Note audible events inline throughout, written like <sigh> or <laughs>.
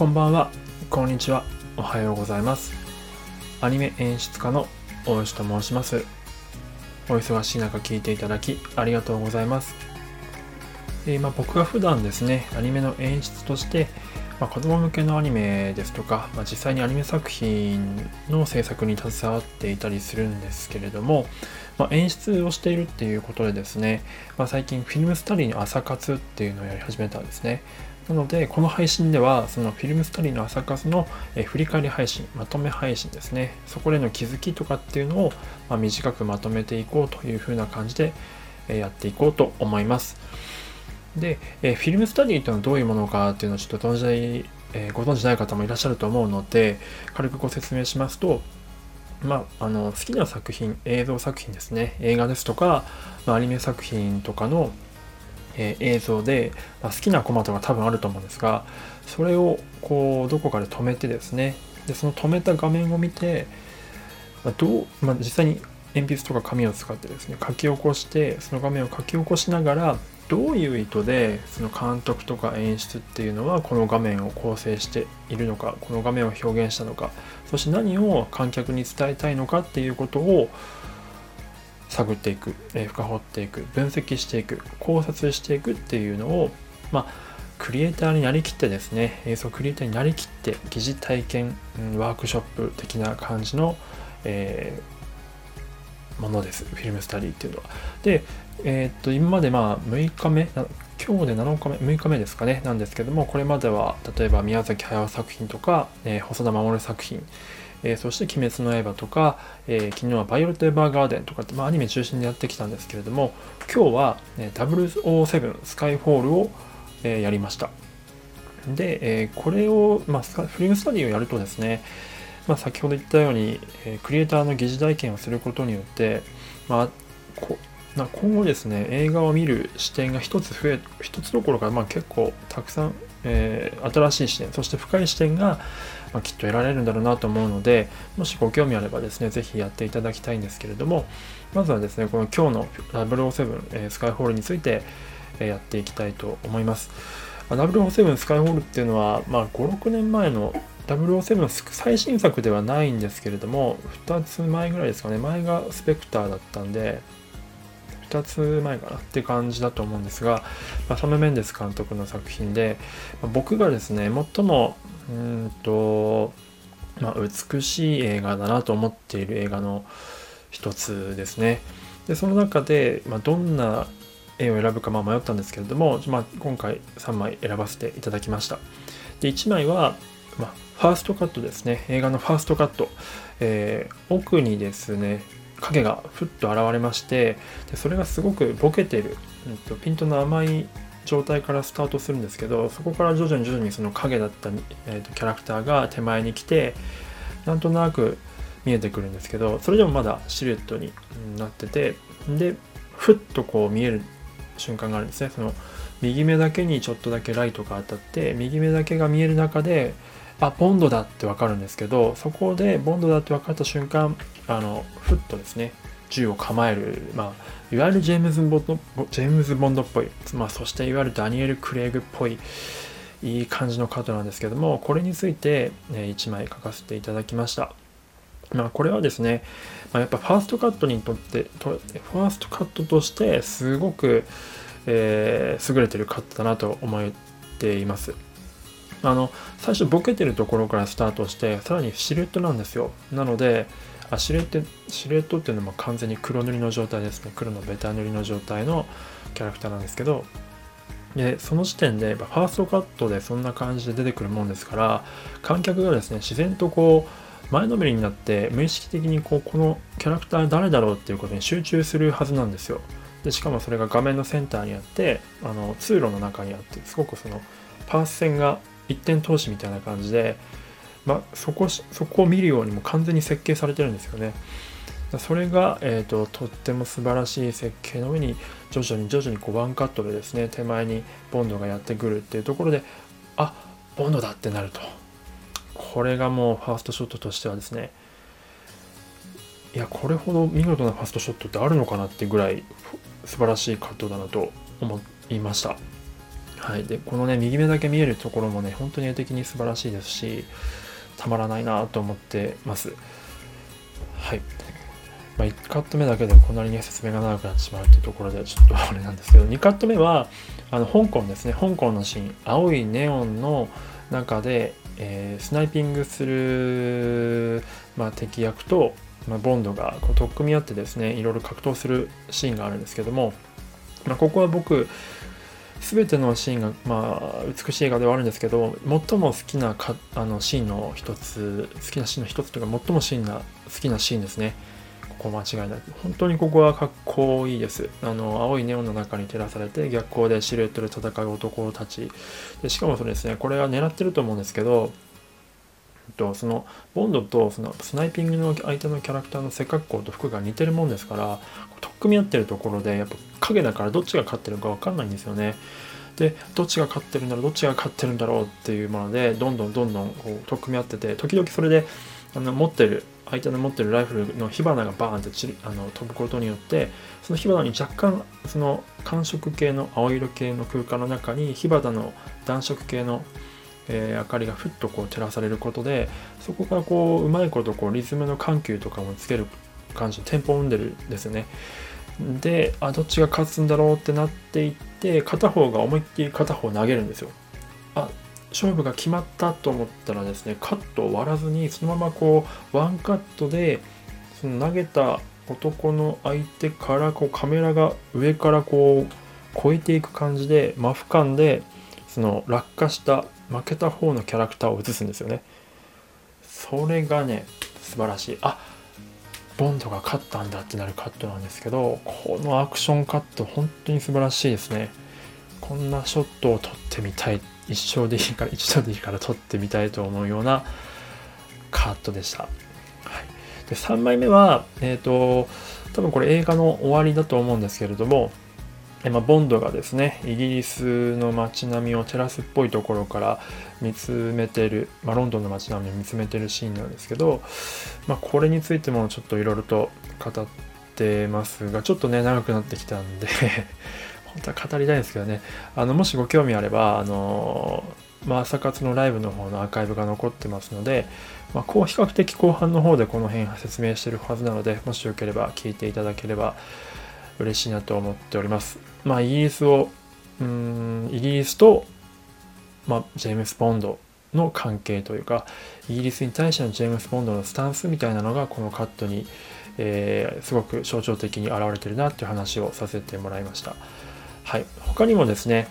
こんばんは、こんにちは、おはようございます。アニメ演出家の大吉と申します。お忙しい中聞いていただきありがとうございます。えーまあ、僕が普段ですね、アニメの演出として、まあ、子供向けのアニメですとか、まあ、実際にアニメ作品の制作に携わっていたりするんですけれども、まあ、演出をしているっていうことでですね、まあ、最近フィルムスタディの朝活っていうのをやり始めたんですね。なので、この配信では、そのフィルムスタディの朝活の、え振り返り配信、まとめ配信ですね。そこでの気づきとかっていうのを、ま短くまとめていこうというふうな感じで、えやっていこうと思います。で、えフィルムスタディというのはどういうものかっていうのをちょっと存じ、えご存じない方もいらっしゃると思うので、軽くご説明しますと、まあ、あの好きな作品、映像作品ですね、映画ですとか、まあ、アニメ作品とかの、え、映像で、ま、好きなコマとか多分あると思うんですが、それをこうどこかで止めてですね、でその止めた画面を見て、ま、どうまあ、実際に鉛筆とか紙を使ってですね、書き起こして、その画面を書き起こしながら、どういう意図でその監督とか演出っていうのはこの画面を構成しているのかこの画面を表現したのかそして何を観客に伝えたいのかっていうことを探っていく、え深掘っていく分析していく考察していくっていうのをまあクリエイターになりきってですね映像クリエイターになりきって疑似体験ワークショップ的な感じの、えー、ものですフィルムスタディっていうのは。でえー、っと、今までまあ6日目、今日で7日目、6日目ですかね、なんですけども、これまでは例えば宮崎駿作品とか、えー、細田守作品、えー、そして鬼滅の刃とか、えー、昨日はバイオレット・エヴァーガーデンとかって、まあ、アニメ中心でやってきたんですけれども、今日は、ね、007スカイフォールを、えー、やりました。で、えこれを、まあ、フィルムスタディをやるとですね、まあ、先ほど言ったように、えクリエイターの疑似体験をすることによって、まあ、こ今後ですね、映画を見る視点が一つ増え、一つどころか、まあ、結構たくさん、えー、新しい視点、そして深い視点が、まあ、きっと得られるんだろうなと思うので、もしご興味あればですね、ぜひやっていただきたいんですけれども、まずはですね、この今日の007、えー、スカイホールについて、え、やっていきたいと思います。007スカイホールっていうのは、まあ、5、6年前の007最新作ではないんですけれども、2つ前ぐらいですかね、前がスペクターだったんで、2つ前かな？って感じだと思うんですが、まあ、サム・メンデス監督の作品で、まあ、僕がですね最もうんと、まあ、美しい映画だなと思っている映画の一つですね。でその中で、まどんな絵を選ぶかま迷ったんですけれども、ま今回3枚選ばせていただきました。で1枚は、まファーストカットですね。映画のファーストカット、えー、奥にですね影がふっと現れましてでそれがすごくボケてる、うん、とピントの甘い状態からスタートするんですけどそこから徐々に徐々にその影だった、えーと、キャラクターが手前に来てなんとなく見えてくるんですけどそれでもまだシルエットになっててでふっとこう見える瞬間があるんですね。その右目だけにちょっとだけライトが当たって右目だけが見える中であボンドだってわかるんですけどそこでボンドだって分かった瞬間あのふっとですね銃を構える、まあ、いわゆるジェームズ・ボンドジェームズボンドっぽい、まあ、そしていわゆるダニエル・クレイグっぽいいい感じのカードなんですけどもこれについて、ね、1枚書かせていただきました。まあ、これはですね、まあ、やっぱファーストカットにとってファーストカットとしてすごく、えー、優れてるカットだなと思っています。あの最初ボケてるところからスタートしてさらにシルエットなんですよなのであシルエットシルエットっていうのも完全に黒塗りの状態ですね。黒のベタ塗りの状態のキャラクターなんですけど。でその時点でファーストカットでそんな感じで出てくるもんですから観客がですね自然とこう前のめりになって無意識的にこうこのキャラクター誰だろうっていうことに集中するはずなんですよ。でしかもそれが画面のセンターにあってあの通路の中にあってすごくそのパース線が一点投資みたいな感じで、まあ、そこそこを見るようにも完全に設計されてるんですよね。それが、えーと、とっても素晴らしい設計の上に徐々に徐々にこうワンカットでですね手前にボンドがやってくるっていうところであボンドだってなると。これがもうファーストショットとしてはですねいやこれほど見事なファーストショットってあるのかなってぐらい素晴らしいカットだなと思いました。はい、でこのね右目だけ見えるところもね本当に絵的に素晴らしいですしたまらないなと思ってます。はい。まあ、1カット目だけでこんなにね説明が長くなってしまうっていうところでちょっとあれなんですけど2カット目はあの香港ですね。香港のシーン。青いネオンの中で、えー、スナイピングする、まあ、敵役と、まあ、ボンドがこう取っ組み合ってですねいろいろ格闘するシーンがあるんですけども、まあ、ここは僕全てのシーンが、まあ、美しい映画ではあるんですけど最も好きなかあのシーンの一つ好きなシーンの一つというか最もシーンな好きなシーンですね。ここ間違いない。本当にここはかっこいいです。あの青いネオンの中に照らされて逆光でシルエットで戦う男たち。でしかもそうですねこれは狙ってると思うんですけどとそのボンドとそのスナイピングの相手のキャラクターの背格好と服が似てるもんですから取っ組み合ってるところでやっぱ影だからどっちが勝ってるか分かんないんですよね。でどっちが勝ってるんだろうどっちが勝ってるんだろうっていうものでどんどんどんどんこう取っ組み合ってて時々それであの持ってる相手の持ってるライフルの火花がバーンってちあの飛ぶことによってその火花に若干その寒色系の青色系の空間の中に火花の暖色系のえー、明かりがふっとこう照らされることでそこがこううまいことこうリズムの緩急とかもつける感じテンポを生んでるんですよね。であどっちが勝つんだろうってなっていって片方が思いっきり片方投げるんですよ。あ勝負が決まったと思ったらですねカットを割らずにそのままこうワンカットでその投げた男の相手からこうカメラが上からこう越えていく感じでマフ感でその落下した負けた方のキャラクターを映すんですよね。それがね素晴らしい。あボンドが勝ったんだってなるカットなんですけどこのアクションカット本当に素晴らしいですね。こんなショットを撮ってみたい。一生でいいから一度でいいから撮ってみたいと思うようなカットでした、はい、で3枚目はえっ、ー、と多分これ映画の終わりだと思うんですけれどもまあ、ボンドがですねイギリスの街並みをテラスっぽいところから見つめてる、まあ、ロンドンの街並みを見つめてるシーンなんですけど、まあ、これについてもちょっといろいろと語ってますがちょっとね長くなってきたんで <laughs> 本当は語りたいんですけどねあのもしご興味あればあのまあ、朝活のライブの方のアーカイブが残ってますので、まあ、こう比較的後半の方でこの辺説明してるはずなのでもしよければ聞いていただければ嬉しいなと思っております。まあ、イギリスを、うん、イギリスと、まあ、ジェームス・ボンドの関係というか、イギリスに対してのジェームス・ボンドのスタンスみたいなのが、このカットに、えー、すごく象徴的に現れてるなっていう話をさせてもらいました。はい。他にもですね、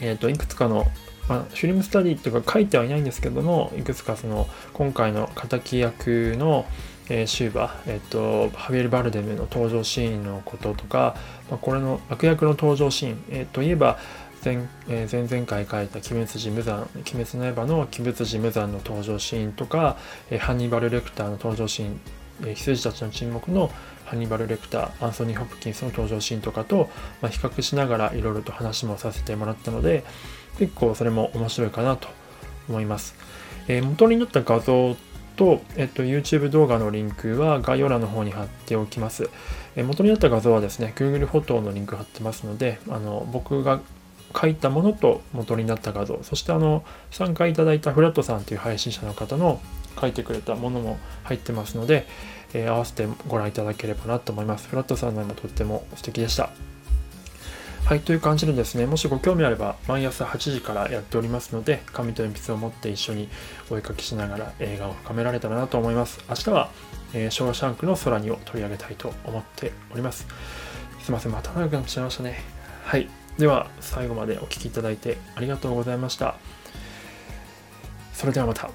えっ、ー、と、いくつかのまあ、フィルムスタディとか書いてはいないんですけどもいくつかその今回の敵役の、えー、シューバ、えっ、と、ハビエル・バルデムの登場シーンのこととか、まあ、これの悪役の登場シーン、えー、といえば前,、えー、前々回書いた「鬼滅寺無惨」「鬼滅の刃」の「鬼滅寺無惨」の登場シーンとか、えー、ハニバル・レクターの登場シーン、えー、羊たちの沈黙のハニバル・レクターアンソニー・ホプキンスの登場シーンとかと、まあ、比較しながらいろいろと話もさせてもらったので結構それも面白いかなと思います。えー、元になった画像と、えっと、YouTube 動画のリンクは概要欄の方に貼っておきます。え元になった画像はですね、Google フォトのリンク貼ってますので、あの僕が書いたものと元になった画像、そしてあの参加いただいたフラットさんという配信者の方の書いてくれたものも入ってますので、えー、合わせてご覧いただければなと思います。フラットさんの絵もとっても素敵でした。はい、という感じでですね、もしご興味あれば、毎朝8時からやっておりますので、紙と鉛筆を持って一緒にお絵かきしながら映画を深められたらなと思います。明日は、えー、ショーシャンクの空にを取り上げたいと思っております。すいません、また長くなってしまいましたね。はい。では、最後までお聴きいただいてありがとうございました。それではまた。